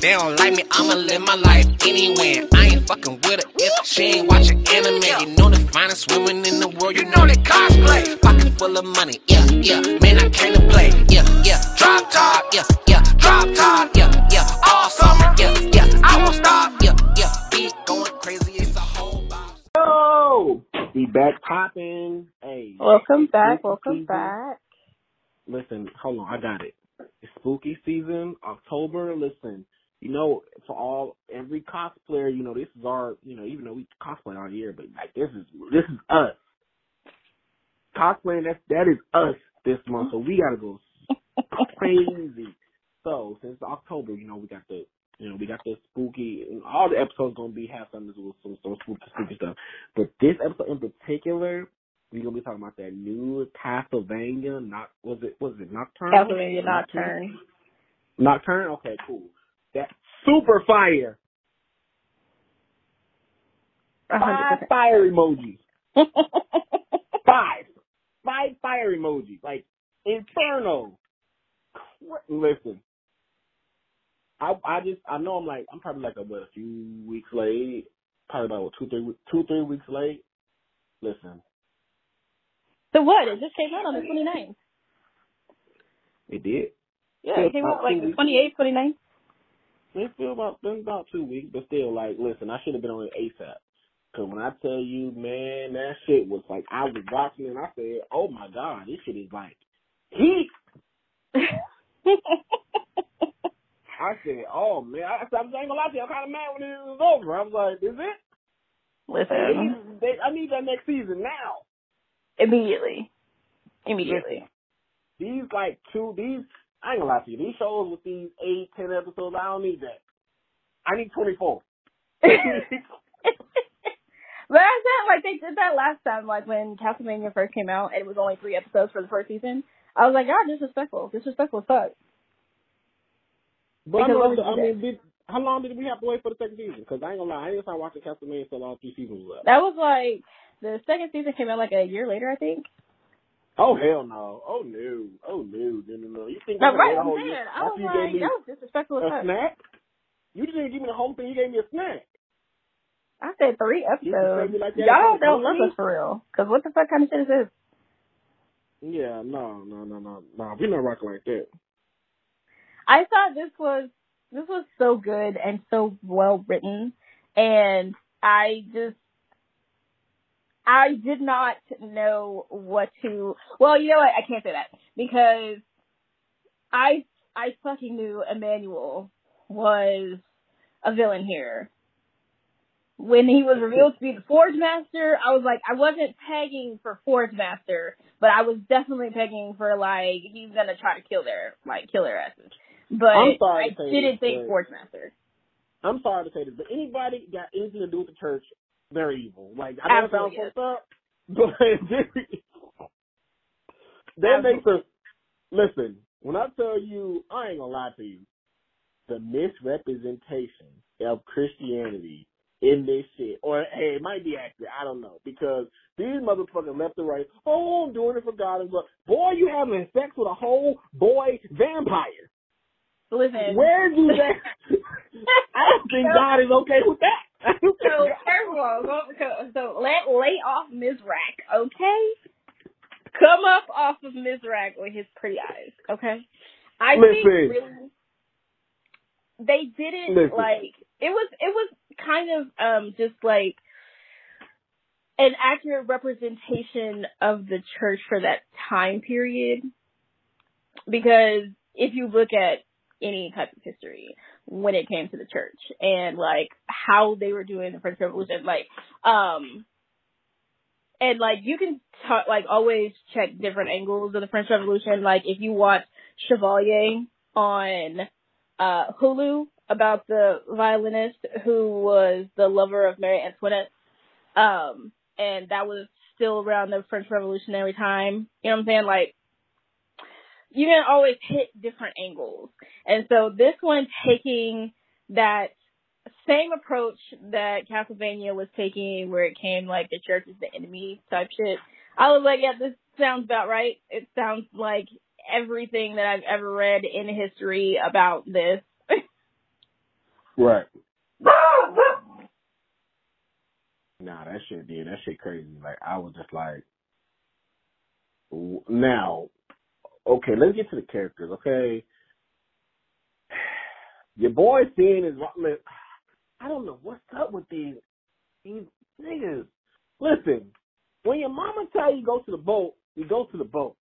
They don't like me, I'ma live my life anyway. I ain't fucking with her if she ain't watching anime. You know the finest women in the world, you know they cosplay. Pocket full of money, yeah, yeah. Man, I came to play, yeah, yeah. Drop top, yeah, yeah. Drop top, yeah, yeah. All summer, yeah, yeah. I won't stop, yeah, yeah. Beat going crazy, it's a whole box. Yo, be back popping. Hey, Welcome back. Welcome season. back. Listen, hold on, I got it. It's spooky season, October. Listen, you know, for all every cosplayer, you know, this is our, you know, even though we cosplay all year, but like this is this is us. Cosplaying that's that is us this month, so we gotta go crazy. So since October, you know, we got the you know, we got the spooky and all the episodes gonna be have something to do with some some spooky spooky stuff. But this episode in particular, we're gonna be talking about that new Castlevania not was it was it Nocturne? Castlevania Nocturne. Nocturne? Okay, cool. That super fire. A Five hundred fire emojis. Five. Five fire emojis. Like Inferno. Listen. I I just I know I'm like I'm probably like a what a few weeks late. Probably about what, two three two three weeks late. Listen, So what? It just came out on the 29th. it did. Yeah, it came out like the 28th, 29th. It feel about been about two weeks, but still, like, listen, I should have been on it ASAP. Cause when I tell you, man, that shit was like I was watching it and I said, oh my god, this shit is like heat. I said, oh man, I, I ain't gonna lie to you, I'm kind of mad when it was over. I was like, is it? They Listen, they- I need that next season now. immediately. Immediately. These like two, these I ain't gonna lie to you, these shows with these eight, ten episodes, I don't need that. I need twenty four. But I said like they did that last time, like when Castlevania first came out and it was only three episodes for the first season. I was like, God, disrespectful. Disrespectful as fuck. But I, Because know, what I mean, did, how long did we have to wait for the second season? Because I ain't gonna lie, I didn't start watching Castlevania until all three seasons was up. That was like the second season came out like a year later, I think. Oh hell no! Oh no! Oh no! No no no! You think right, I'm wait a whole saying. I was you like, that was disrespectful as a snack? You didn't give me the whole thing. You gave me a snack. I said three episodes. like Y'all don't love us for real. Cause what the fuck kind of shit is this? Yeah, no, no, no, no, no. We're not rocking like that. I thought this was this was so good and so well written, and I just I did not know what to. Well, you know what? I can't say that because I I fucking knew Emmanuel was a villain here. When he was revealed to be the Forge Master, I was like, I wasn't pegging for Forge Master, but I was definitely pegging for like he's gonna try to kill their like kill their asses. But I'm sorry I didn't this, think Forge Master. I'm sorry to say this, but anybody got anything to do with the church, they're evil. Like I know it sounds fucked up, but that makes us listen. When I tell you, I ain't gonna lie to you, the misrepresentation of Christianity in this shit, or hey, it might be accurate, I don't know, because these motherfuckers left and right. Oh, I'm doing it for God and boy, you having sex with a whole boy vampire. Listen, Where do that? I don't think God is okay with that. I don't think So first of all, so, so- so let lay off Mizrak, okay? Come up off of Mizrak with his pretty eyes, okay? I think really they didn't Listen. like it was it was kind of um just like an accurate representation of the church for that time period because if you look at any type of history when it came to the church and like how they were doing the French Revolution, like um and like you can talk like always check different angles of the French Revolution. Like if you watch Chevalier on uh Hulu about the violinist who was the lover of Mary Antoinette, um, and that was still around the French Revolutionary time. You know what I'm saying? Like you can always hit different angles. And so this one taking that same approach that Castlevania was taking where it came like the church is the enemy type shit. I was like, yeah, this sounds about right. It sounds like everything that I've ever read in history about this. Right. Nah, that shit did. That shit crazy. Like I was just like, now, okay, let's get to the characters. Okay, your boy Finn is. li- I don't know what's up with these these niggas. Listen, when your mama tell you go to the boat, you go to the boat.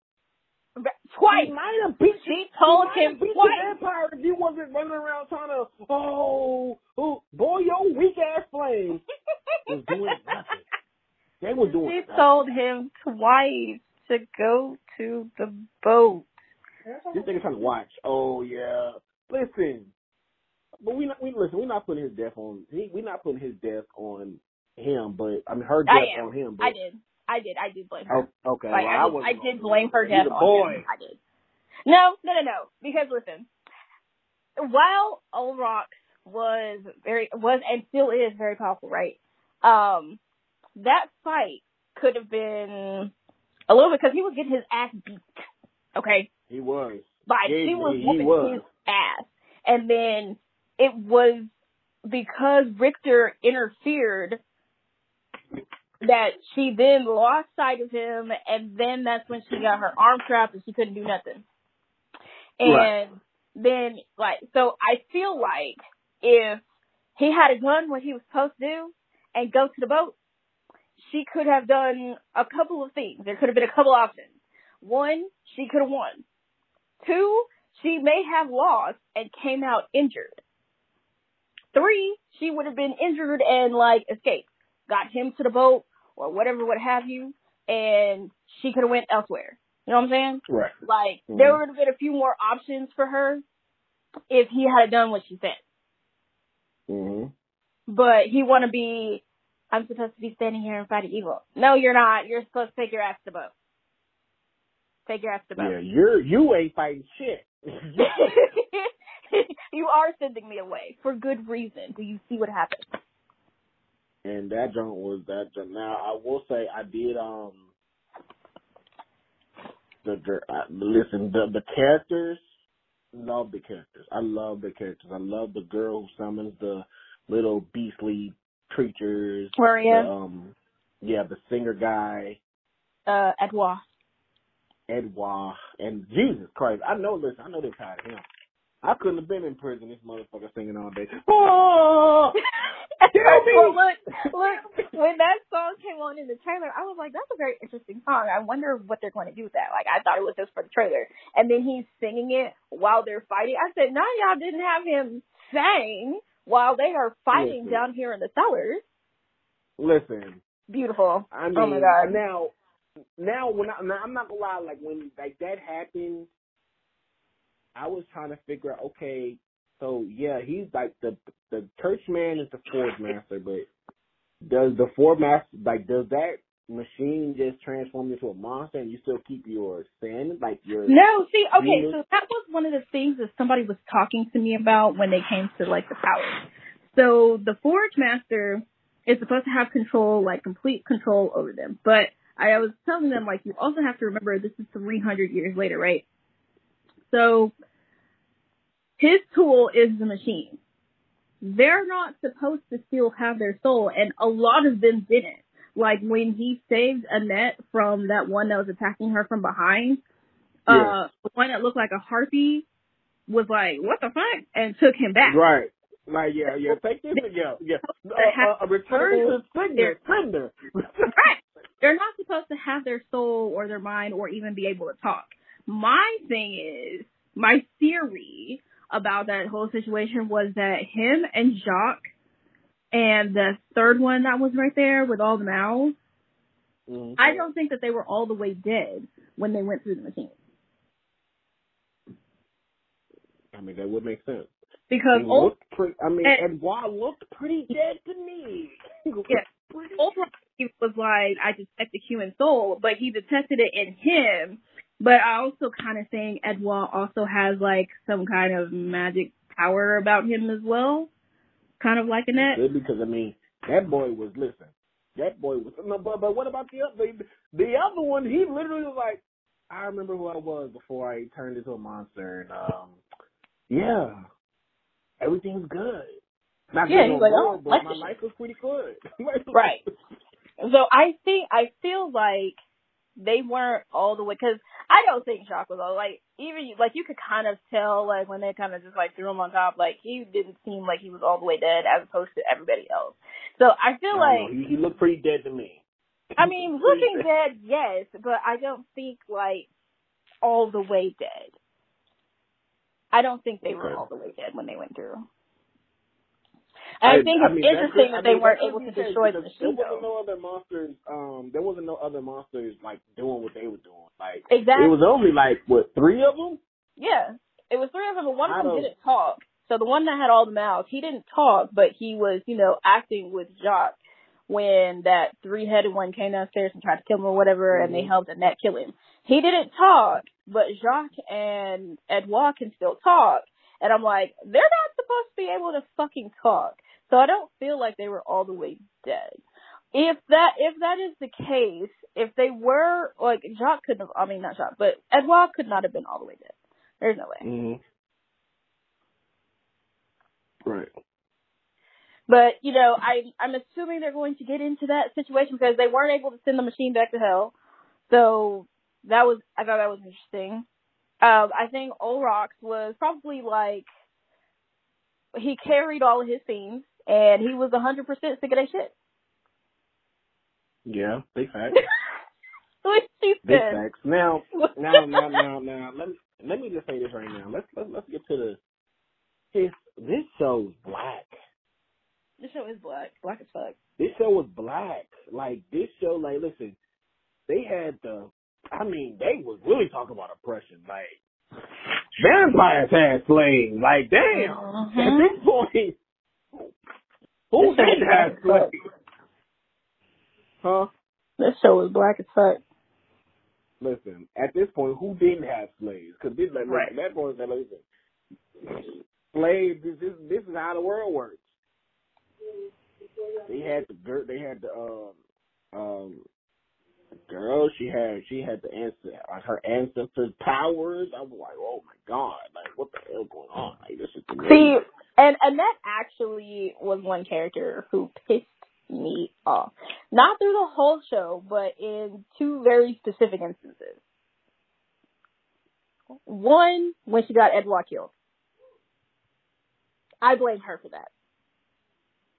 Twice. She might have beat She told she him beat twice. the vampire if you wasn't running around trying to oh, oh boy your weak ass flame was doing nothing. They were doing She nothing. told him twice to go to the boat. This nigga trying to watch. Oh yeah. Listen. But we not we listen, we're not putting his death on he we not putting his death on him, but I mean her death on him, but I did. I did. I did blame her. Oh, okay. Like, well, I, did, wasn't I did blame her death on boy. him. I did. No, no, no, no. Because listen, while Olrox was very was and still is very powerful, right? Um, that fight could have been a little bit because he was getting his ass beat. Okay, He was. Yeah, she was whooping was. his ass, and then it was because Richter interfered that she then lost sight of him, and then that's when she got her arm trapped and she couldn't do nothing. And Right. then, like, so I feel like if he had done what he was supposed to do and go to the boat, she could have done a couple of things. There could have been a couple options. One, she could have won. Two, she may have lost and came out injured. Three, she would have been injured and like escaped, got him to the boat or whatever, what have you, and she could have went elsewhere. You know what I'm saying? Right. Like Mhm. there would have been a few more options for her if he had done what she said. hmm But he want to be. I'm supposed to be standing here and fighting evil. No, you're not. You're supposed to take your ass to the boat. Take your ass to the Yeah, you're you ain't fighting shit. you are sending me away for good reason. Do you see what happened? and that joint was that joint. Now I will say I did um the gir- I, listen the the characters love the characters. I love the characters. I love the girl who summons the little beastly creatures. Maria, The, um yeah, the singer guy, uh, Edouard. Edouard, and Jesus Christ, I know listen, I know they're tired of him. I couldn't have been in prison. This motherfucker singing all day. Oh! Well, look, look, when that song came on in the trailer, I was like, that's a very interesting song. I wonder what they're going to do with that. Like, I thought it was just for the trailer. And then he's singing it while they're fighting. I said, none y'all didn't have him sing while they are fighting Listen. down here in the cellars. listen, Beautiful. I mean, oh my god. now, now when I, now I'm not gonna lie, like when like that happened, I was trying to figure out, okay, so yeah, he's like the the church man is the forge master, but does the forge master like does that machine just transform into a monster and you still keep your sin, like your No, see, okay, so that was one of the things that somebody was talking to me about when they came to like the power So the Forge Master is supposed to have control, like complete control over them. But I was telling them like you also have to remember this is 300 years later, right? So his tool is the machine. They're not supposed to still have their soul, and a lot of them didn't. Like when he saved Annette from that one that was attacking her from behind, Yeah. uh, the one that looked like a harpy was like, "What the fuck?" and took him back. right. Like yeah, yeah. Take this, yeah, yeah. Uh, uh, a return to sender, sender. Right. They're not supposed to have their soul or their mind or even be able to talk. My thing is, my theory about that whole situation was that him and Jacques and the third one that was right there with all the mouths, Mhm. I don't think that they were all the way dead when they went through the machine. I mean, that would make sense. Because He looked pretty, I mean, and- Edouard looked pretty dead to me. Yeah. Ultron he was like, I detect the human soul, but he detected it in him. But I also kind of think Edouard also has like some kind of magic power about him as well, kind of like Annette. good because I mean that boy was listen. That boy was no, but but what about the other the other one? He literally was like, I remember who I was before I turned into a monster, and um, yeah, everything's good. Not Yeah, he's like, more, oh, but my life was pretty good. Right. So I think I feel like they weren't all the way because I don't think Jacques was all like even like you could kind of tell like when they kind of just like threw him on top like he didn't seem like he was all the way dead as opposed to everybody else. So I feel I like. He, he looked pretty dead to me. I mean looking dead yes, but I don't think like all the way dead. I don't think they were all the way dead when they went through. And I, think it's mean, that interesting could- that I they mean, weren't able to be the case destroy the machine. There wasn't no other monsters. Um, there wasn't no other monsters like doing what they were doing. Like Exactly. it was only like what three of them. Yeah. It was three of them, but one of them didn't talk. So the one that had all the mouths, he didn't talk, but he was, you know, acting with Jacques when that three headed one came downstairs and tried to kill him or whatever, and they Mhm. helped Annette kill him. He didn't talk, but Jacques and Edouard can still talk. And I'm like, they're not supposed to be able to fucking talk. So I don't feel like they were all the way dead. If that if that is the case, if they were like Jacques couldn't have I mean not Jacques, but Edouard could not have been all the way dead. There's no way. Mm-hmm. Right. But you know, I I'm assuming they're going to get into that situation because they weren't able to send the machine back to hell. So that was I thought that was interesting. Um, I think Olrox was probably like he carried all of his scenes and he was a hundred percent sick of that shit. Yeah. Big facts. What she Big said. facts. Now, now, now, now, now. Let me let me just say this right now. Let's let's let's get to the. This this show is black. This show is black, black as fuck. This show was black. Like this show, like listen, they had the. I mean, they was really talking about oppression. Like vampires had slaves. Like damn. At Mhm. this point, who This show didn't have black as fuck. slaves? Huh? This show was black as fuck. Listen, at this point, who didn't have slaves? Because this, like, Right. that point, like, listen, slaves. This, this, this is how the world works. They had the girl. They had the um um girl. She had she had the answer like her ancestors' powers. I was like, oh my god, like what the hell going on? Like this is See, crazy. and Annette actually was one character who pissed me off. Not through the whole show, but in two very specific instances. One, when she got Edouard killed. I blame her for that.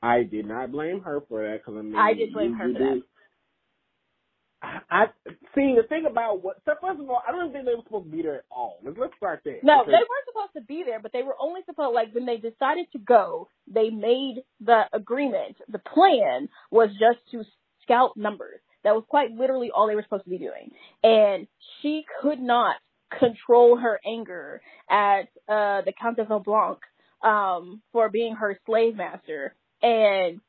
I did not blame her for that because I mean I did blame you- her you for that. did- I, I see the thing about what. So first of all, I don't think they were supposed to be there at all. Let's let's start there. No, they weren't supposed to be there, but they were only supposed like when they decided to go, they made the agreement. The plan was just to scout numbers. That was quite literally all they were supposed to be doing. And she could not control her anger at uh the Countess of Blanc um for being her slave master. And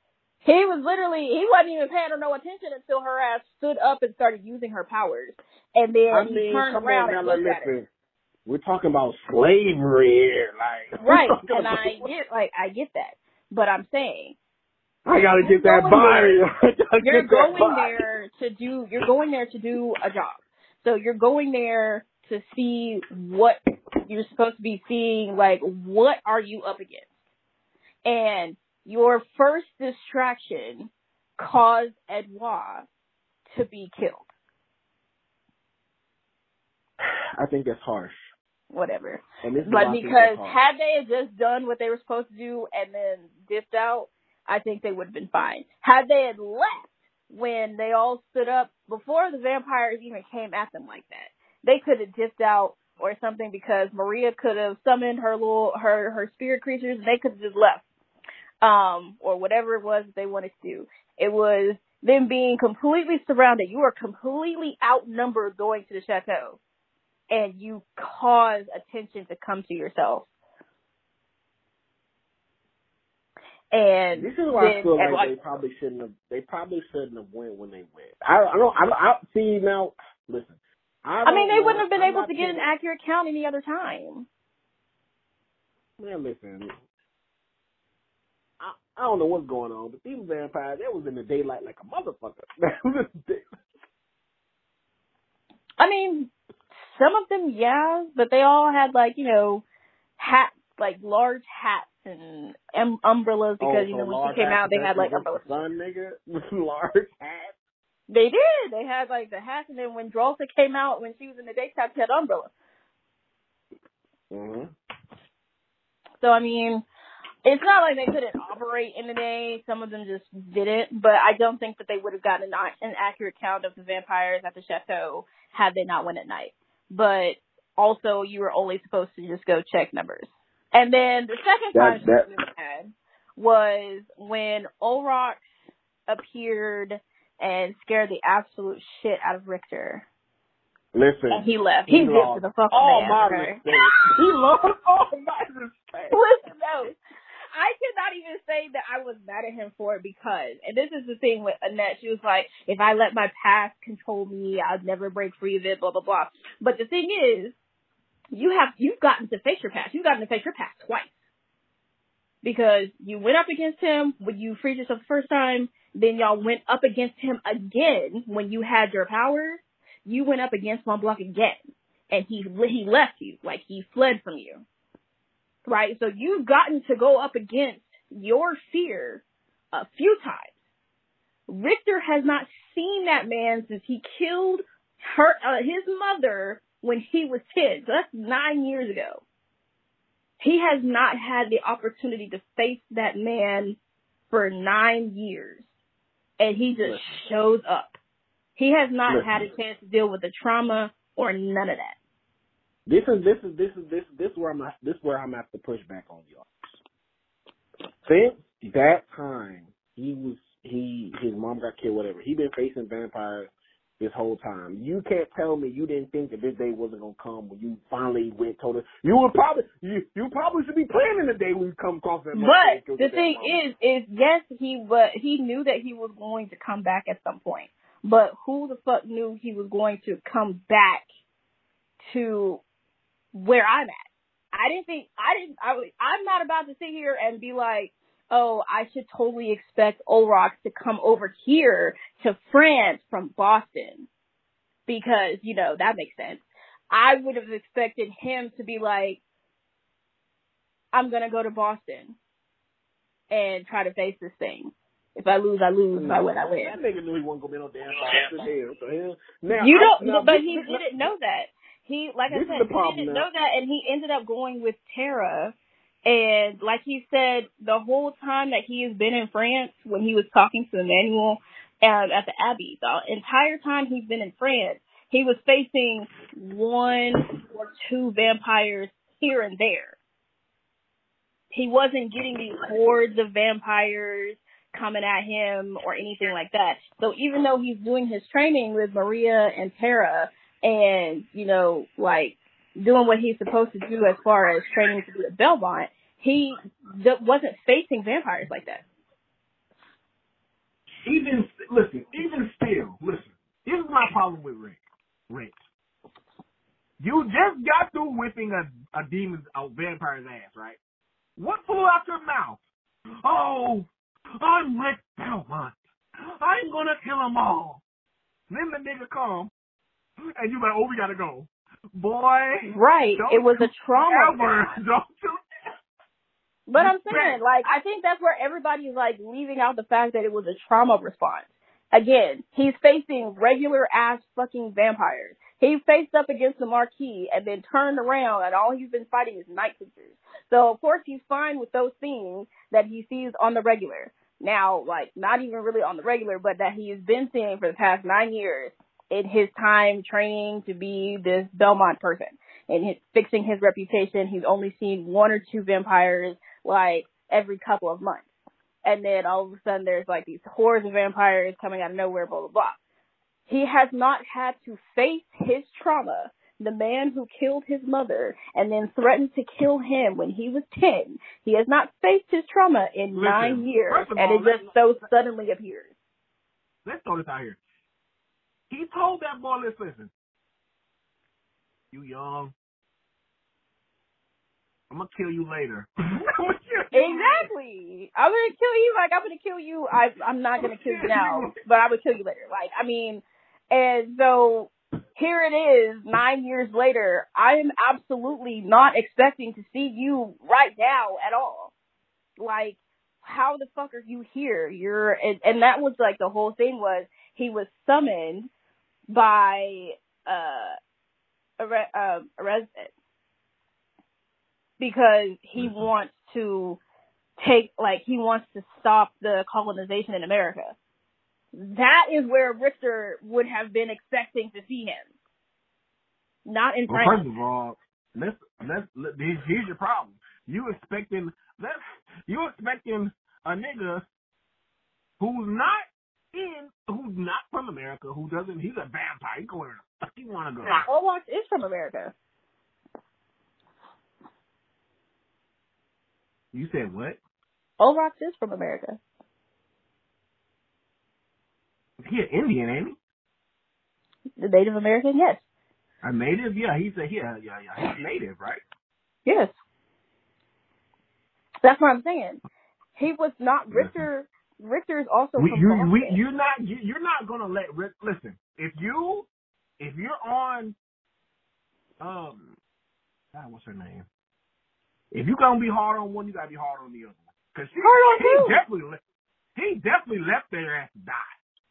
he was literally he wasn't even paying her no attention until her ass stood up and started using her powers. And then I he turned around and looked at her. We're talking about slavery here, like Right, and I get like I get that, but I'm saying I gotta get that body. You're going body. there to do you're going there to do a job. So you're going there to see what you're supposed to be seeing. Like what are you up against? And your first distraction caused Edouard to be killed. I think that's harsh. Whatever. And this is But why I think because had they just done what they were supposed to do and then dipped out, I think they would have been fine. Had they had left when they all stood up before the vampires even came at them like that, they could have dipped out or something because Maria could have summoned her little her her spirit creatures and they could have just left. Um, or whatever it was that they wanted to do. It was them being completely surrounded. You are completely outnumbered going to the chateau and you cause attention to come to yourself. And This is why I feel like Edouard- they probably shouldn't have. They probably shouldn't have went when they went. I, I don't. I, don't- I see now. Listen. I, I mean, they wouldn't have been I'm able to get an accurate count any other time. Man, listen. I, don't know what's going on, but these vampires, they was in the daylight like a motherfucker. I mean, some of them, yeah, but they all had like you know hats, like large hats and um, umbrellas because oh, you know when she came out they had like umbrellas. sun, nigga. large hats. They did. They had like the hats, and then when Drolta came out when she was in the daytime, she had umbrellas. Mm-hmm. So I mean, it's not like they couldn't operate in the day. Some of them just didn't, but I don't think that they would have gotten an, accurate count of the vampires at the chateau had they not went at night. But also, you were only supposed to just go check numbers. And then the second time That- she had was when Olrox appeared and scared the absolute shit out of Richter. Listen. And he left. He He lost the fuck all man, my okay? respect. he lost all my respect. Listen, no. I could not even say that I was mad at him for it because, and this is the thing with Annette, she was like, if I let my past control me, I'd never break free of it, blah, blah, blah. But the thing is, you have, you've gotten to face your past. You've gotten to face your past twice. Because you went up against him when you freed yourself the first time, then y'all went up against him again when you had your powers. You went up against Montblanc again. And he, he left you, like he fled from you right? So you've gotten to go up against your fear a few times. Richter has not seen that man since he killed her, uh, his mother when he was 10. So that's nine years ago. He has not had the opportunity to face that man for nine years. And he just shows up. He has not had a chance to deal with the trauma or none of that. This is this is this is this this is where I'm this is where I'm have to push back on y'all. Since that time, he was he his mom got killed, whatever. He been facing vampires this whole time. You can't tell me you didn't think that this day wasn't gonna come when you finally went told us you would probably you you probably should be planning the day when you come across that. But the thing is, is yes, he but he knew that he was going to come back at some point. But who the fuck knew he was going to come back to where I'm at? I didn't think I didn't. I, was- I'm not about to sit here and be like, oh, I should totally expect Olrox to come over here to France from Boston because you know that makes sense. I would have expected him to be like, I'm gonna go to Boston and try to face this thing. If I lose, I lose. If I win, I win. That nigga knew he wasn't gonna be no damn Boston. Hell, hell? Now, You I- don't, now, but he didn't know that. He, like I This is said, he didn't now. know that, and he ended up going with Tera. And like he said, the whole time that he has been in France, when he was talking to Emmanuel um, at the Abbey, the entire time he's been in France, he was facing one or two vampires here and there. He wasn't getting these hordes of vampires coming at him or anything like that. So even though he's doing his training with Maria and Tera and, you know, like doing what he's supposed to do as far as training to be a Belmont, he d- wasn't facing vampires like that. even listen, even still, listen. this is my problem with Rick. Rick, you just got through whipping a a demon, a vampire's ass, right? What flew out your mouth? Oh, I'm Rick Belmont. I'm gonna kill them all. Then the nigga come, and you're like, oh, we gotta go, boy. Right. It was a trauma. Ever, don't you? But I'm saying, like, I think that's where everybody's like leaving out the fact that it was a trauma response. Again, he's facing regular ass fucking vampires. He faced up against the Marquis and then turned around and all he's been fighting is night creatures. So of course he's fine with those things that he sees on the regular. Now, like, not even really on the regular, but that he has been seeing for the past nine years in his time training to be this Belmont person and his, fixing his reputation. He's only seen one or two vampires like every couple of months. And then all of a sudden there's like these hordes of vampires coming out of nowhere, blah, blah, blah. He has not had to face his trauma. The man who killed his mother and then threatened to kill him when he was 10. He has not faced his trauma in Listen, nine years and all, it just so suddenly appears. let's throw this out here. He told that boy, listen, listen, you young. I'm gonna kill you later. Kill you Exactly. I'm gonna kill you. Like I'm gonna kill you. I I'm not gonna kill you now, but I would kill you later. Like I mean, and so here it is, nine years later. I am absolutely not expecting to see you right now at all. like, how the fuck are you here? You're, and, and that was like the whole thing was he was summoned by, uh, a, re- um, a resident because he Mhm. wants to take, like, he wants to stop the colonization in America. That is where Richter would have been expecting to see him. Not in Well, France. first of all, let's let's let, here's, here's your problem. You expecting let's you expecting a nigga who's not in who's not from America, who doesn't he's a vampire. He go where the fuck he wanna go. Olaf is from America. You said what? Olaf is from America. He an Indian, ain't he? The Native American, yes. A native? Yeah, he's a yeah, yeah, yeah. He's native, right? Yes. That's what I'm saying. He was not Richter. Richter is also We, you, Boston. we, you're not, you, you're not gonna let Rick. Listen, if you, if you're on, um, God, what's her name? If you're gonna be hard on one, you gotta be hard on the other one. Cause she, Hard on he who? definitely, he definitely left their ass die.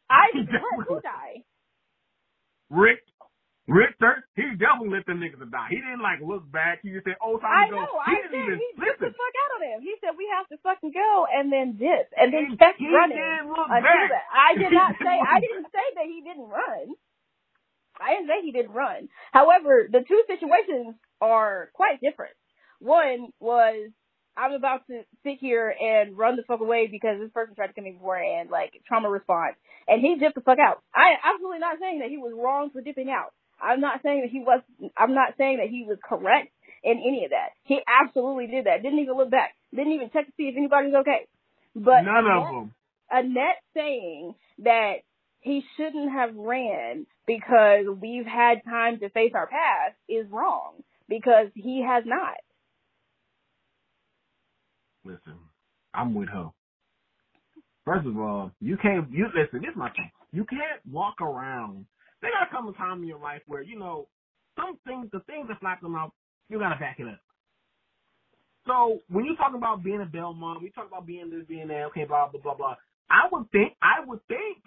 I He let who definitely- die? Rick, Richter, he definitely let the niggas die. He didn't like look back. He just said, "Oh, time I to go." know. He I didn't said even he listen. the fuck out of him. He said we have to fucking go and then dip and then He- kept he running until back. that. I did not say. I didn't say that he didn't run. I didn't say he didn't run. However, the two situations are quite different. One was I'm about to sit here and run the fuck away because this person tried to kill me beforehand, like trauma response, and he dipped the fuck out. I am absolutely not saying that he was wrong for dipping out. I'm not saying that he was. I'm not saying that he was correct in any of that. He absolutely did that. Didn't even look back. Didn't even check to see if anybody's okay. But None of Annette- them. Annette saying that he shouldn't have ran because we've had time to face our past is wrong because he has not. Listen, I'm with her. First of all, you can't. You listen. This is my thing. You can't walk around. There gotta come a time in your life where you know some things, the things that flap them out, you gotta back it up. So when you talk about being a Belmont, we talk about being this, being that, okay, blah blah blah blah. I would think, I would think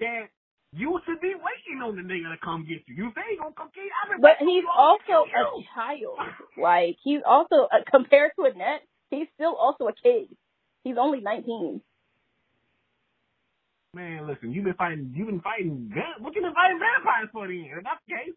that you should be waiting on the nigga to come get you. You say he gonna come get you, But he's on him to also a you. child. Like he's also uh, compared to Annette, he's still also a kid. He's only 19. Man, listen, you've been fighting, you've been fighting, what you been fighting vampires for then? If that's the case.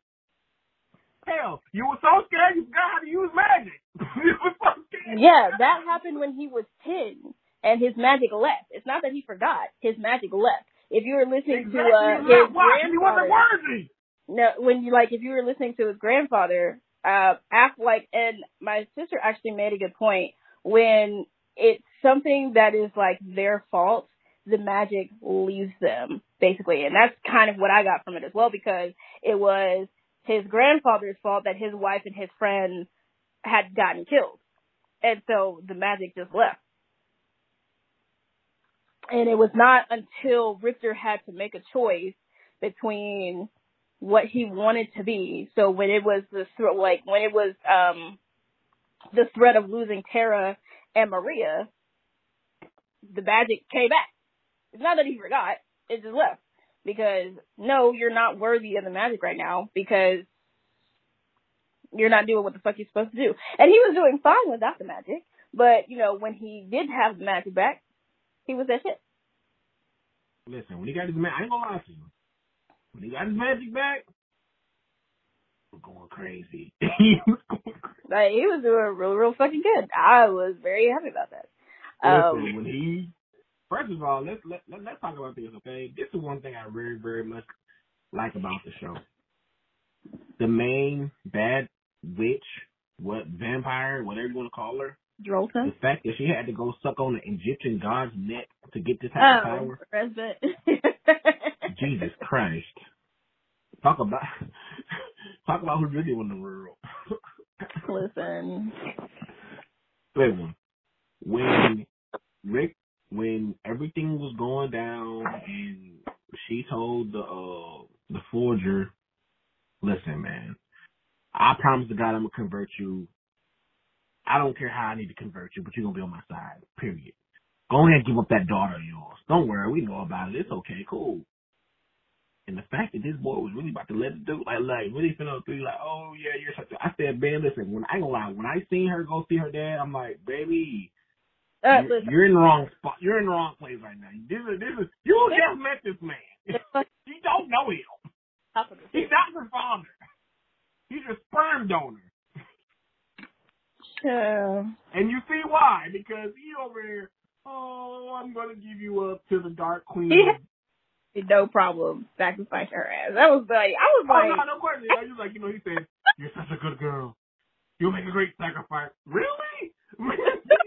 Hell, you were so scared you forgot how to use magic. you were so scared. Yeah, that happened when he was 10 and his magic left. It's not that he forgot, his magic left. If you were listening Exactly. to uh, his why, 'cause he wasn't grandfather, worthy. no, when you like, if you were listening to his grandfather, uh, after like, and my sister actually made a good point when it's something that is like their fault, the magic leaves them basically, and that's kind of what I got from it as well because it was his grandfather's fault that his wife and his friend had gotten killed, and so the magic just left. And it was not until Richter had to make a choice between what he wanted to be. So when it was the threat, like when it was um the threat of losing Tera and Maria, the magic came back. It's not that he forgot; it just left because no, you're not worthy of the magic right now because you're not doing what the fuck you're supposed to do. And he was doing fine without the magic, but you know when he did have the magic back, he was that shit. Listen, when he got his magic, I ain't gonna lie to you. When he got his magic back, he was going crazy. he was going crazy. Like he was doing real, real fucking good. I was very happy about that. Listen, Um, when he, first of all, let's let, let let's talk about this, okay? This is one thing I very very much like about the show. The main bad witch, what vampire, whatever you want to call her, Drolta. the fact that she had to go suck on the Egyptian god's neck to get this type of Oh, power. Resbet. Jesus Christ! Talk about talk about who really won the world. Listen. Listen, when Rick, when everything was going down and she told the uh the forger, listen, man, I promise to God I'm gonna convert you. I don't care how I need to convert you, but you're gonna be on my side. Period. Go ahead and give up that daughter of yours. Don't worry, we know about it. It's okay, cool. And the fact that this boy was really about to let it do, like, like really finna be like, oh yeah, you're. I said, man, listen, when I ain't gonna lie, when I seen her go see her dad, I'm like, baby, Uh, you're, listen, you're in the wrong spot. You're in the wrong place right now. This is this is you just met this man. you don't know him. He's not your father. He's your sperm donor. Uh, And you see why? Because he over here, oh, I'm gonna give you up to the dark queen. Yeah. no problem sacrifice her ass. That was like I was like, Oh no, no question. I was like, you know, he said, "You're such a good girl. You'll make a great sacrifice." Really?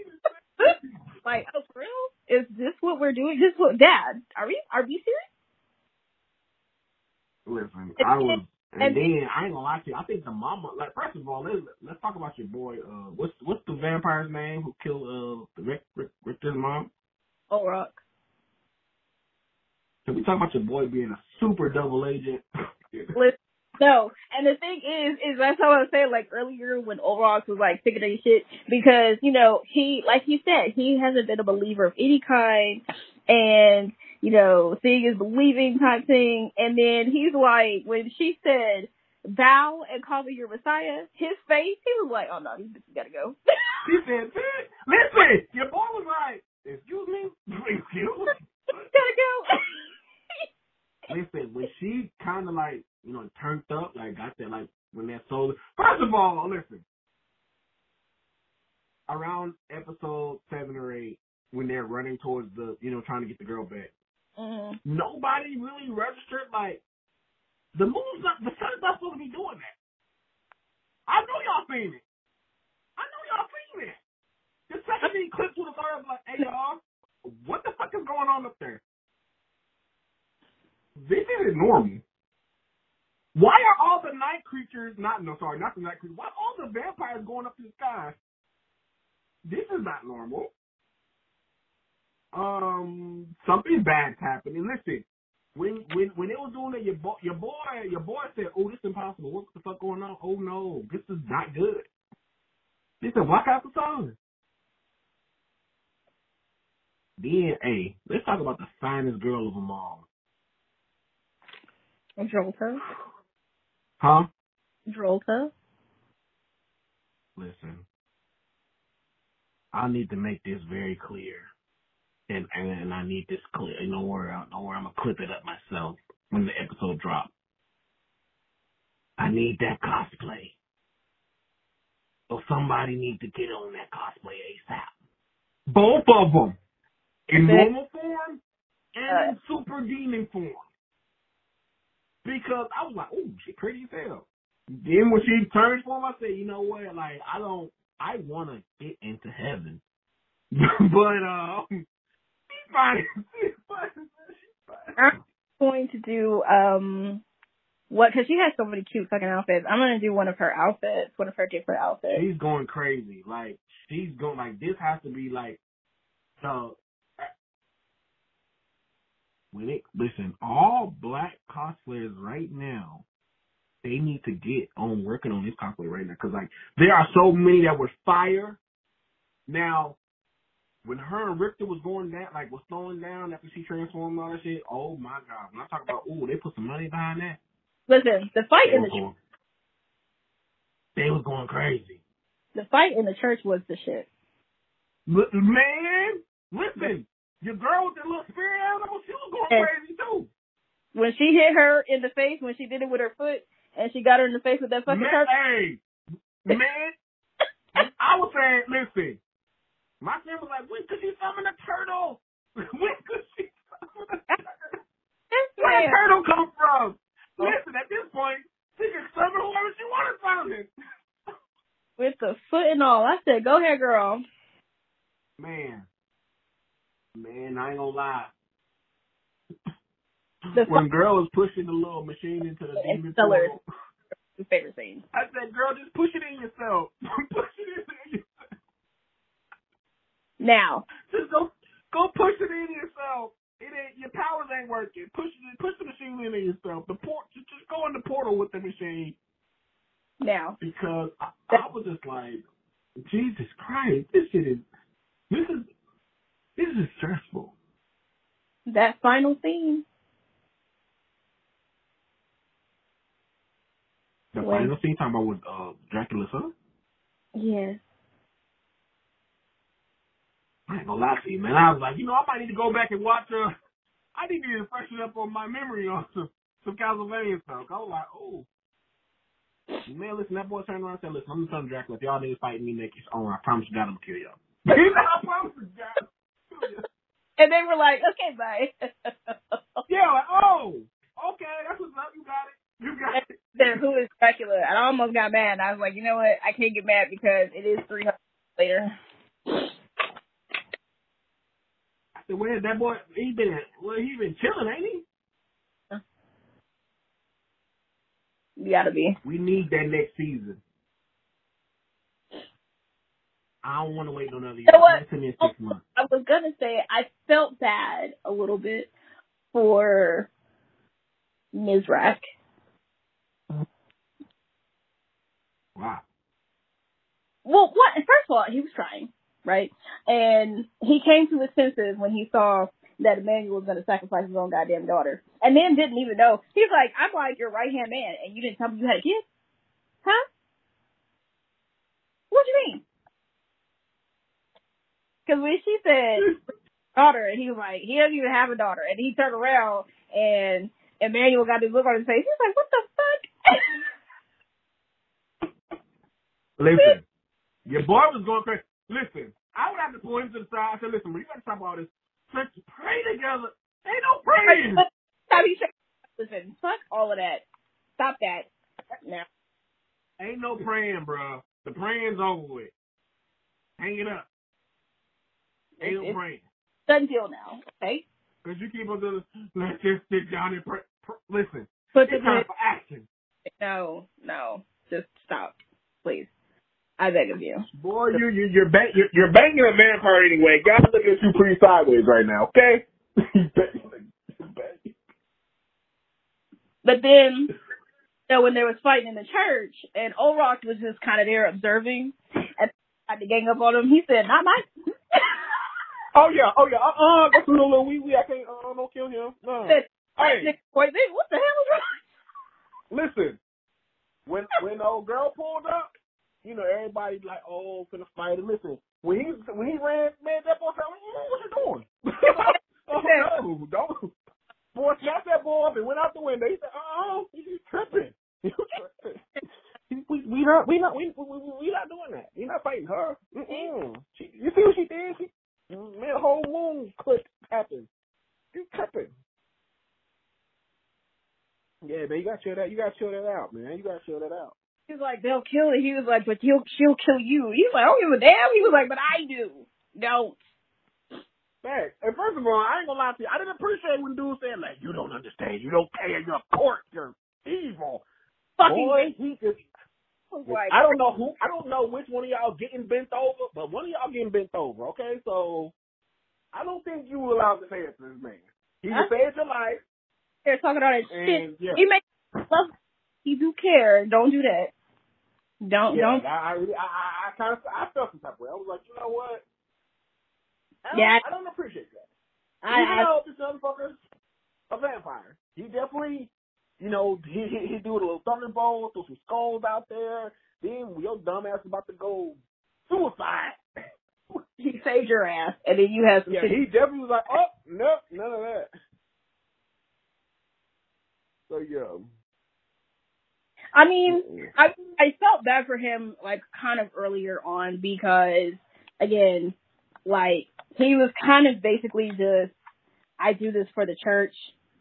like, oh, for real? Is this what we're doing? This what, Dad? Are we are we serious? Listen, I was, and, and- then I ain't gonna lie to you. I think the mama, like, first of all, let's let's talk about your boy. Uh, what's what's the vampire's name who killed uh the Rick Rick Richter's mom? Oh, rock. Can we talk about your boy being a super double agent? Listen, no, and the thing is, is that's how I was saying like earlier when Olrox was like sick of shit because you know he, like you said, he hasn't been a believer of any kind, and you know seeing is believing type thing, and then he's like when she said bow and call me your Messiah, his face, he was like, oh no, these bitches gotta go. He said, "Listen, your boy was like, excuse me, excuse me." gotta go. Listen, when she kind of like, you know, turned up, like got that, like when that soul. First of all, listen. Around episode seven or eight, when they're running towards the, you know, trying to get the girl back, mm nobody really registered like the moon's not, the sun's not supposed to be doing that. I know y'all seen it. I know y'all seen it. The second he clipped to the fire, I was like, hey y'all, what the fuck is going on up there? This isn't normal. Why are all the night creatures not no sorry, not the night creatures, why are all the vampires going up to the sky? This is not normal. Um something bad's happening. Listen, when when when it was doing that your boy your boy your boy said, Oh, this is impossible. What the fuck going on? Oh no, this is not good. He said, Walk out the song. Then hey, let's talk about the finest girl of them all. Drolta. Huh? Drolta. Listen, I need to make this very clear, and and, and I need this clear. You know where? I know where I'm gonna clip it up myself when the episode drops. I need that cosplay. So somebody needs to get on that cosplay ASAP. Both of them, in normal form and uh, in super demon form. Because I was like, oh, she pretty as hell. Then when she turned for him, I said, you know what? Like, I don't, I want to get into heaven. but, um, she's fine. She's fine. She's fine. I'm going to do um what because she has so many cute fucking outfits. I'm gonna do one of her outfits, one of her different outfits. She's going crazy. Like, she's going, like, this has to be, like, so, when it, listen, all black cosplayers right now, they need to get on working on this cosplay right now. Cause, like, there are so many that were fire. Now, when her and Richter was going down, like, was slowing down after she transformed and all that shit, oh my god. When I talk about, ooh, they put some money behind that. Listen, the fight They in the going, they was going crazy. the fight in the church was the shit. Man, listen, your girl with that little spirit animal, she was going Yes. crazy too. When she hit her in the face, when she did it with her foot, and she got her in the face with that fucking Man, church. hey, man, I was saying, listen, my friend was like, when could she summon a turtle? when could she summon a turtle? Where did turtle come from? Listen, at this point, she can summon whoever she wanted to summon. with the foot and all, I said, "Go ahead, girl." Man, man, I ain't gonna lie. The when girl was pushing the little machine into the demon portal, favorite scenes. I said, girl, just push it in yourself. push it in yourself. Now, Just go, go push it in yourself. It ain't your powers ain't working. Push it, push the machine in yourself. The port, just, just go in the portal with the machine. now, Because I, I was just like, Jesus Christ, this shit is, this is, This is stressful. That final scene. The When- final scene talking about with uh, Dracula's son. Yes. I ain't gonna lie to you, man. I was like, you know, I might need to go back and watch. Uh, I need to freshen up on my memory on some some Castlevania stuff. I was like, oh. Man, listen, that boy turned around and said, listen, I'm the son of Dracula. If y'all niggas fight me next on, I promise you God, I'm gonna kill y'all. I promise you God. I'm gonna kill y'all. And they were like, okay, bye. Yeah, like, oh, okay, that's what's up. You got it. You got it. then who is Dracula? I almost got mad. I was like, you know what? I can't get mad because it is 300 later. I said, where that boy? He been, well, he been chilling, ain't he? You gotta be. We need that next season. I don't want to wait no another year. what? Me in oh, six months. I was gonna say I felt bad a little bit for Mizrak. Wow. Well, what? First of all, he was trying, right? And he came to his senses when he saw that Emmanuel was going to sacrifice his own goddamn daughter, and then didn't even know. He's like, "I'm like your right hand man, and you didn't tell me you had a kid, huh? What do you mean?" Because when she said daughter, and he was like, he doesn't even have a daughter, and he turned around and Emmanuel got this look on his face. He was like, "What the fuck?" Listen, your boy was going crazy. Listen, I would have to pull him to the side. I said, listen, we got to talk about this. Let's pray together. Ain't no praying. Stop, he said, Listen, fuck all of that. Stop that. Now, Ain't no praying, bro. The praying's over with. Hang it up. Ain't no It's- praying. done deal now. Okay, Because you keep on doing, let's just sit down and pray. pr- Listen, put it's the time for action. no, no, just stop, please. I beg of you. Boy, you you you're bang, you're, you're banging a vampire anyway. God's looking at you pretty sideways right now. Okay. You bang- you bang. But then, so when there was fighting in the church, and Olrox was just kind of there observing, and had to gang up on him. He said, "Not my." Oh yeah, oh yeah. Uh uh that's a little little wee wee. I can't. Uh, don't kill him. No. said, Hey, this- what the hell is wrong? listen. When when the old girl pulled up, you know everybody like, oh, finna fight. And listen, when he when he ran, man, that boy said, what you doing? oh no, don't. Boy, snatched that boy up and went out the window. He said, oh, you tripping. You tripping. We we not we not we not doing that. We not fighting her. Mm-mm. She, you see what she did? She made a whole moon clip happen. You tripping. Yeah, man, you gotta chill that. You gotta chill that out, man. You gotta chill that out. He was like, "They'll kill it." He was like, "But he'll she'll kill you." He was like, "I don't give a damn." He was like, "But I do." Don't. Fact. And first of all, I ain't gonna lie to you. I didn't appreciate when dudes said like, "You don't understand. You don't care. You're a court. You're evil." Fucking. Boy, he just. Like, I don't know who. I don't know which one of y'all getting bent over, but one of y'all getting bent over. Okay, so I don't think you were allowed to say it to this man. He Huh? just saved your life, They're talking all that shit. yeah, He makes love. He do care. Don't do that. Don't yeah. don't. I, I, really- I, I, I kind of, I felt some type of way. I was like, you know what? I don't, Yeah. I don't appreciate that. I, Even I though this motherfucker's a vampire, he definitely, you know, he he, he do a little thunderbolt, throw some skulls out there. Then your dumbass is about to go suicide. he saved your ass, and then you have some Yeah, he definitely was like, oh, nope, none of that. So yeah, I mean, mm-hmm. I I felt bad for him like kind of earlier on because again, like he was kind of basically just I do this for the church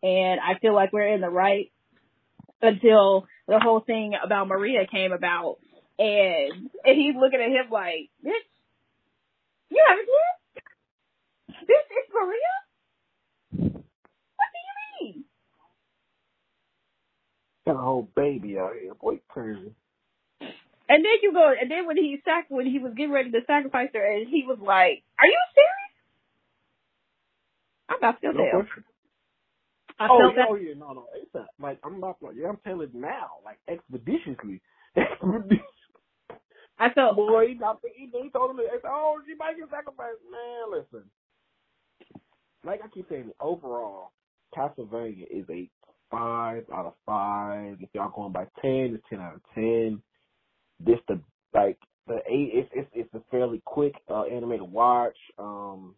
and I feel like we're in the right until the whole thing about Maria came about and and he's looking at him like, Bitch, you have a kid? This is Maria? What do you mean? Got a whole baby out here, boy, crazy. And then you go, and then when he sac when he was getting ready to sacrifice her, and he was like, "Are you serious?" I'm about to No tell. I oh, felt yeah, that. oh yeah, no, no, ASAP. Like I'm to, like, yeah, I'm telling now, like expeditiously. Expeditiously. I felt. Boy, he, not, he, he told him, oh, she might get sacrificed. Man, listen. like I keep saying, overall, Castlevania is a five out of five. If y'all going by ten, it's ten out of ten. This the like the eight. It's it's it's a fairly quick uh, anime to watch. Um,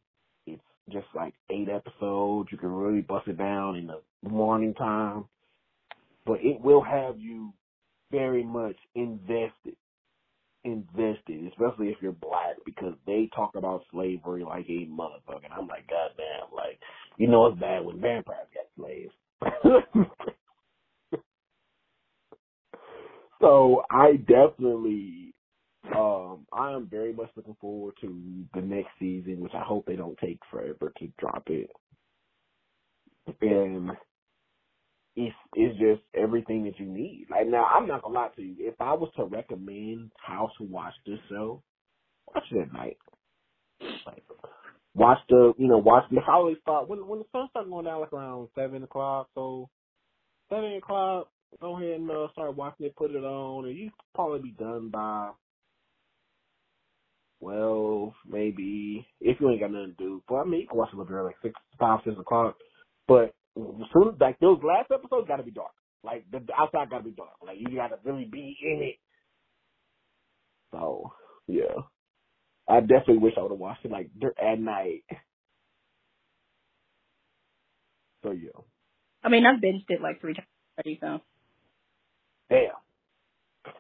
it's just like eight episodes. You can really bust it down in the morning time, but it will have you very much invested invested, especially if you're black, because they talk about slavery like a motherfucker. And I'm like, God damn, like, you know it's bad when vampires got slaves. so I definitely, um, I am very much looking forward to the next season, which I hope they don't take forever to drop it. And it's it's just everything that you need. Like now, I'm not gonna lie to you. If I was to recommend how to watch this show, watch it at night. Like watch the you know watch the holiday start when when the sun starts going down like around seven o'clock. So seven o'clock, go ahead and uh, start watching it, put it on, and you probably be done by well maybe if you ain't got nothing to do. But I mean, you can watch it a little bit like six, five, six o'clock. But soon as like those last episodes got to be dark. Like the, the outside got to be dark. Like you got to really be in it. So yeah, I definitely wish I would have watched it like at night. So yeah. I mean, I've binged it like three times already, so. Yeah.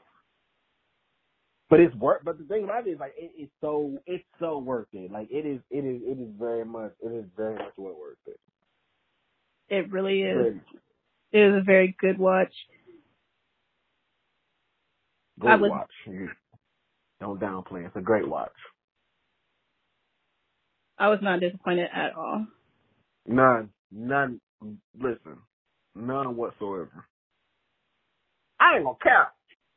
But it's worth. But the thing about it is, like, it, it's so it's so worth it. Like, it is, it is, it is very much, it is very much well worth it. It really is. It is a very good watch. Great I was, watch. Don't downplay. It's a great watch. I was not disappointed at all. None. None. Listen. None whatsoever. I ain't gonna care.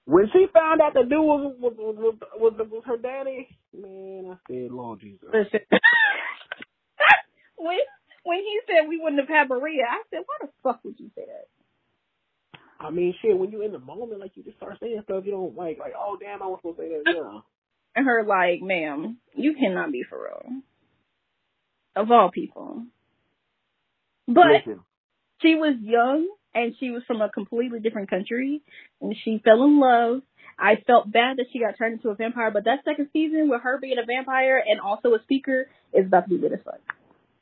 When she found out the dude was was was, was, was her daddy, man, I said, Lord Jesus. Listen. when when he said we wouldn't have had Maria, I said, why the fuck would you say that? I mean, shit, when you're in the moment, like, you just start saying stuff you don't like, like, oh, damn, I was supposed to say that, yeah. And her, like, ma'am, you cannot be for real. Of all people. But Listen. she was young and she was from a completely different country and she fell in love. I felt bad that she got turned into a vampire, but that second season with her being a vampire and also a speaker is about to be good as fuck.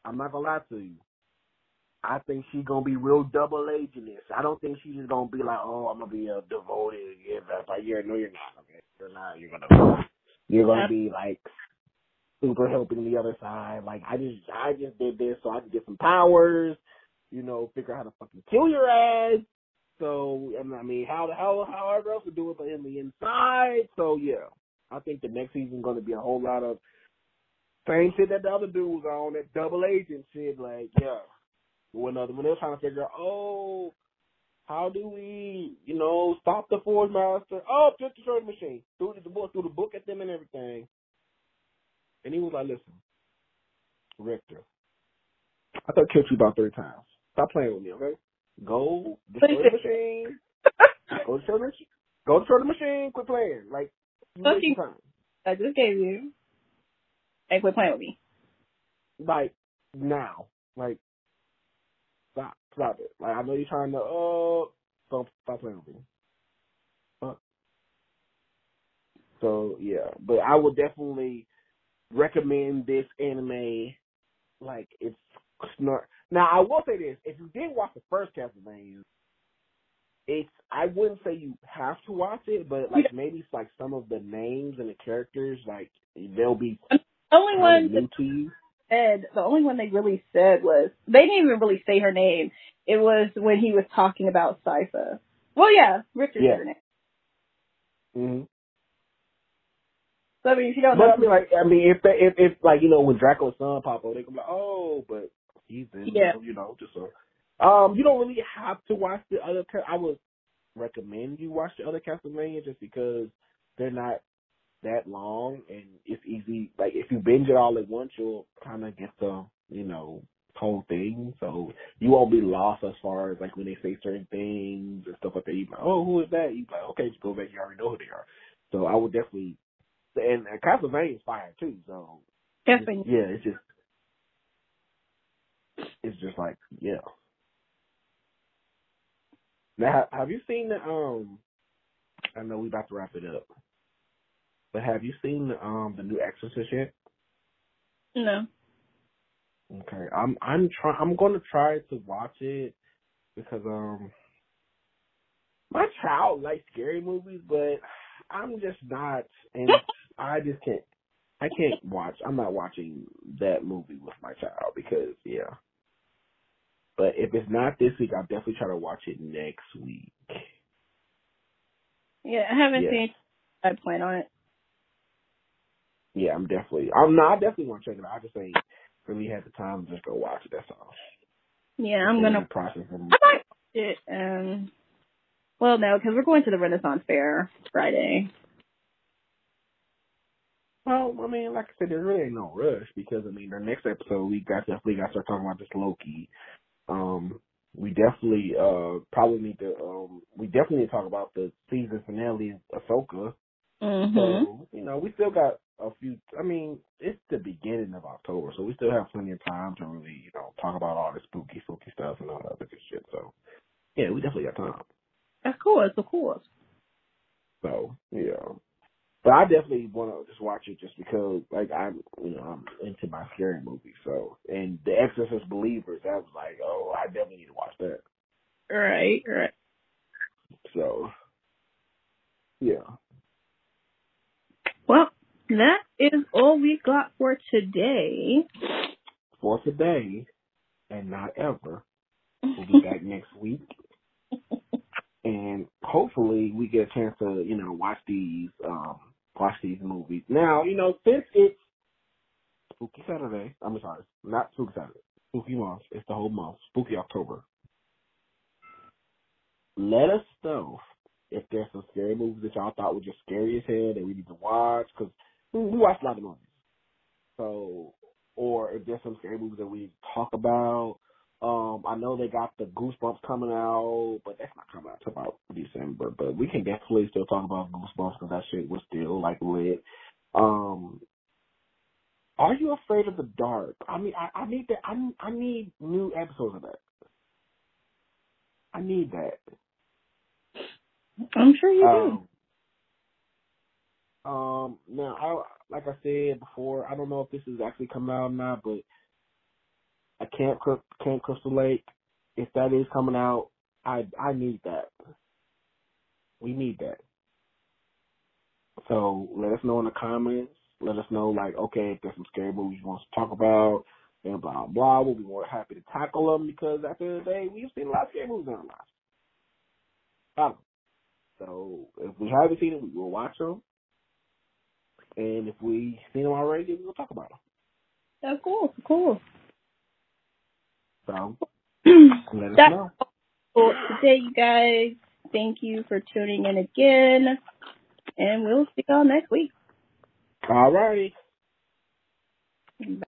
I'm not gonna lie to you. I think she's gonna be real double agent this. I don't think she's just gonna be like, oh, I'm gonna be a devoted yeah, vampire. Yeah, no, you're not. Okay, you're not. You're gonna you're gonna be like super helping the other side. Like I just I just did this so I can get some powers. You know, figure out how to fucking kill your ass. So and I mean, how the hell however else to do it but in the inside. So yeah, I think the next season's gonna be a whole lot of same shit that the other dude was on, that double agent shit, like, yeah. When, uh, when they were trying to figure out, oh, how do we, you know, stop the Forge Master? Oh, just destroy the machine. Threw the book, threw the book at them and everything. And he was like, listen, Richter, I thought I killed you about three times. Stop playing with me, okay? Go destroy the machine. go destroy the machine. Go destroy the machine. Quit playing. Like, you time. I just gave you. Like, quit playing with me. Like, now. Like, stop. Stop it. Like, I know you're trying to, oh, uh, stop, stop playing with me. Fuck. So, yeah. But I would definitely recommend this anime. Like, it's not. Now, I will say this. If you did watch the first Castlevania, it's I wouldn't say you have to watch it, but like maybe it's like some of the names and the characters, like they'll be the only one that said the only one they really said was they didn't even really say her name. It was when he was talking about Sypha. Well, yeah, Richard's yeah. her name. Mm-hmm. So I mean, if you don't but know, I mean, like, I mean, if they, if if like you know when Draco's son pop up, they can be like, oh, but he's in, yeah. you know, just so. Um, you don't really have to watch the other. I would recommend you watch the other Castlevania just because they're not that long and it's easy. Like if you binge it all at once, you'll kind of get the you know whole thing. So you won't be lost as far as like when they say certain things and stuff like that. You like, oh, who is that? You like, okay, just go back. You already know who they are. So I would definitely. And, and Castlevania is fire too. So definitely, yeah, it's just. it's just like yeah. Now, have you seen the um? I know we about to wrap it up, but have you seen the um the new Exorcist yet? No. Okay, I'm I'm trying. I'm going to try to watch it because um my child likes scary movies, but I'm just not, and I just can't. I can't watch. I'm not watching that movie with my child because yeah. But if it's not this week, I'll definitely try to watch it next week. Yeah, I haven't Yeah. seen. I plan on it. Yeah, I'm definitely. I'm not. I definitely want to check it out. I just ain't really had the time to just go watch it. That's all. Yeah, I'm gonna. process I might watch it. Um. Well, no, because we're going to the Renaissance Fair Friday. Well, I mean, like I said, there really ain't no rush because I mean, the next episode we got definitely got to start talking about this Loki. Um, we definitely uh probably need to um we definitely need to talk about the season finale of Ahsoka. Mm-hmm. So you know, we still got a few. I mean, it's the beginning of October, so we still have plenty of time to really you know talk about all the spooky, spooky stuff and all that other good shit. So yeah, we definitely got time. Of course, of course. So yeah, but I definitely want to just watch it just because like I'm you know I'm into my scary movies. So and The Exorcist Believers, that was like oh I definitely need to watch that. Right, right. So yeah, Well, that is all we got for today. for today and not ever. We'll be back next week. And hopefully we get a chance to, you know, watch these um watch these movies. Now, you know, since it's Spooky Saturday, I'm sorry, not Spooky Saturday, Spooky Month, it's the whole month, Spooky October. Let us know if there's some scary movies that y'all thought were just scary as hell that we need to watch, because we, we watch a lot of movies. So, or if there's some scary movies that we talk about. Um, I know they got the Goosebumps coming out, but that's not coming out till about December. But we can definitely still talk about Goosebumps because that shit was still like lit. Um, are you afraid of the dark? I mean, I, I need that. I I need new episodes of that. I need that. I'm sure you do. Um, um, now, I like I said before, I don't know if this is actually coming out or not, but I Cry- Camp Crystal Lake, if that is coming out, I I need that. We need that. So let us know in the comments. Let us know, like, okay, if there's some scary movies you want to talk about, and blah blah. We'll be more happy to tackle them because at the end of the day, we've seen a lot of scary movies in our lives. So if we haven't seen it, we will watch them. And if we've seen them already, we'll talk about them. Course, of course. So let us know. for today, you guys. Thank you for tuning in again. And we'll see y'all next week. All righty. Bye.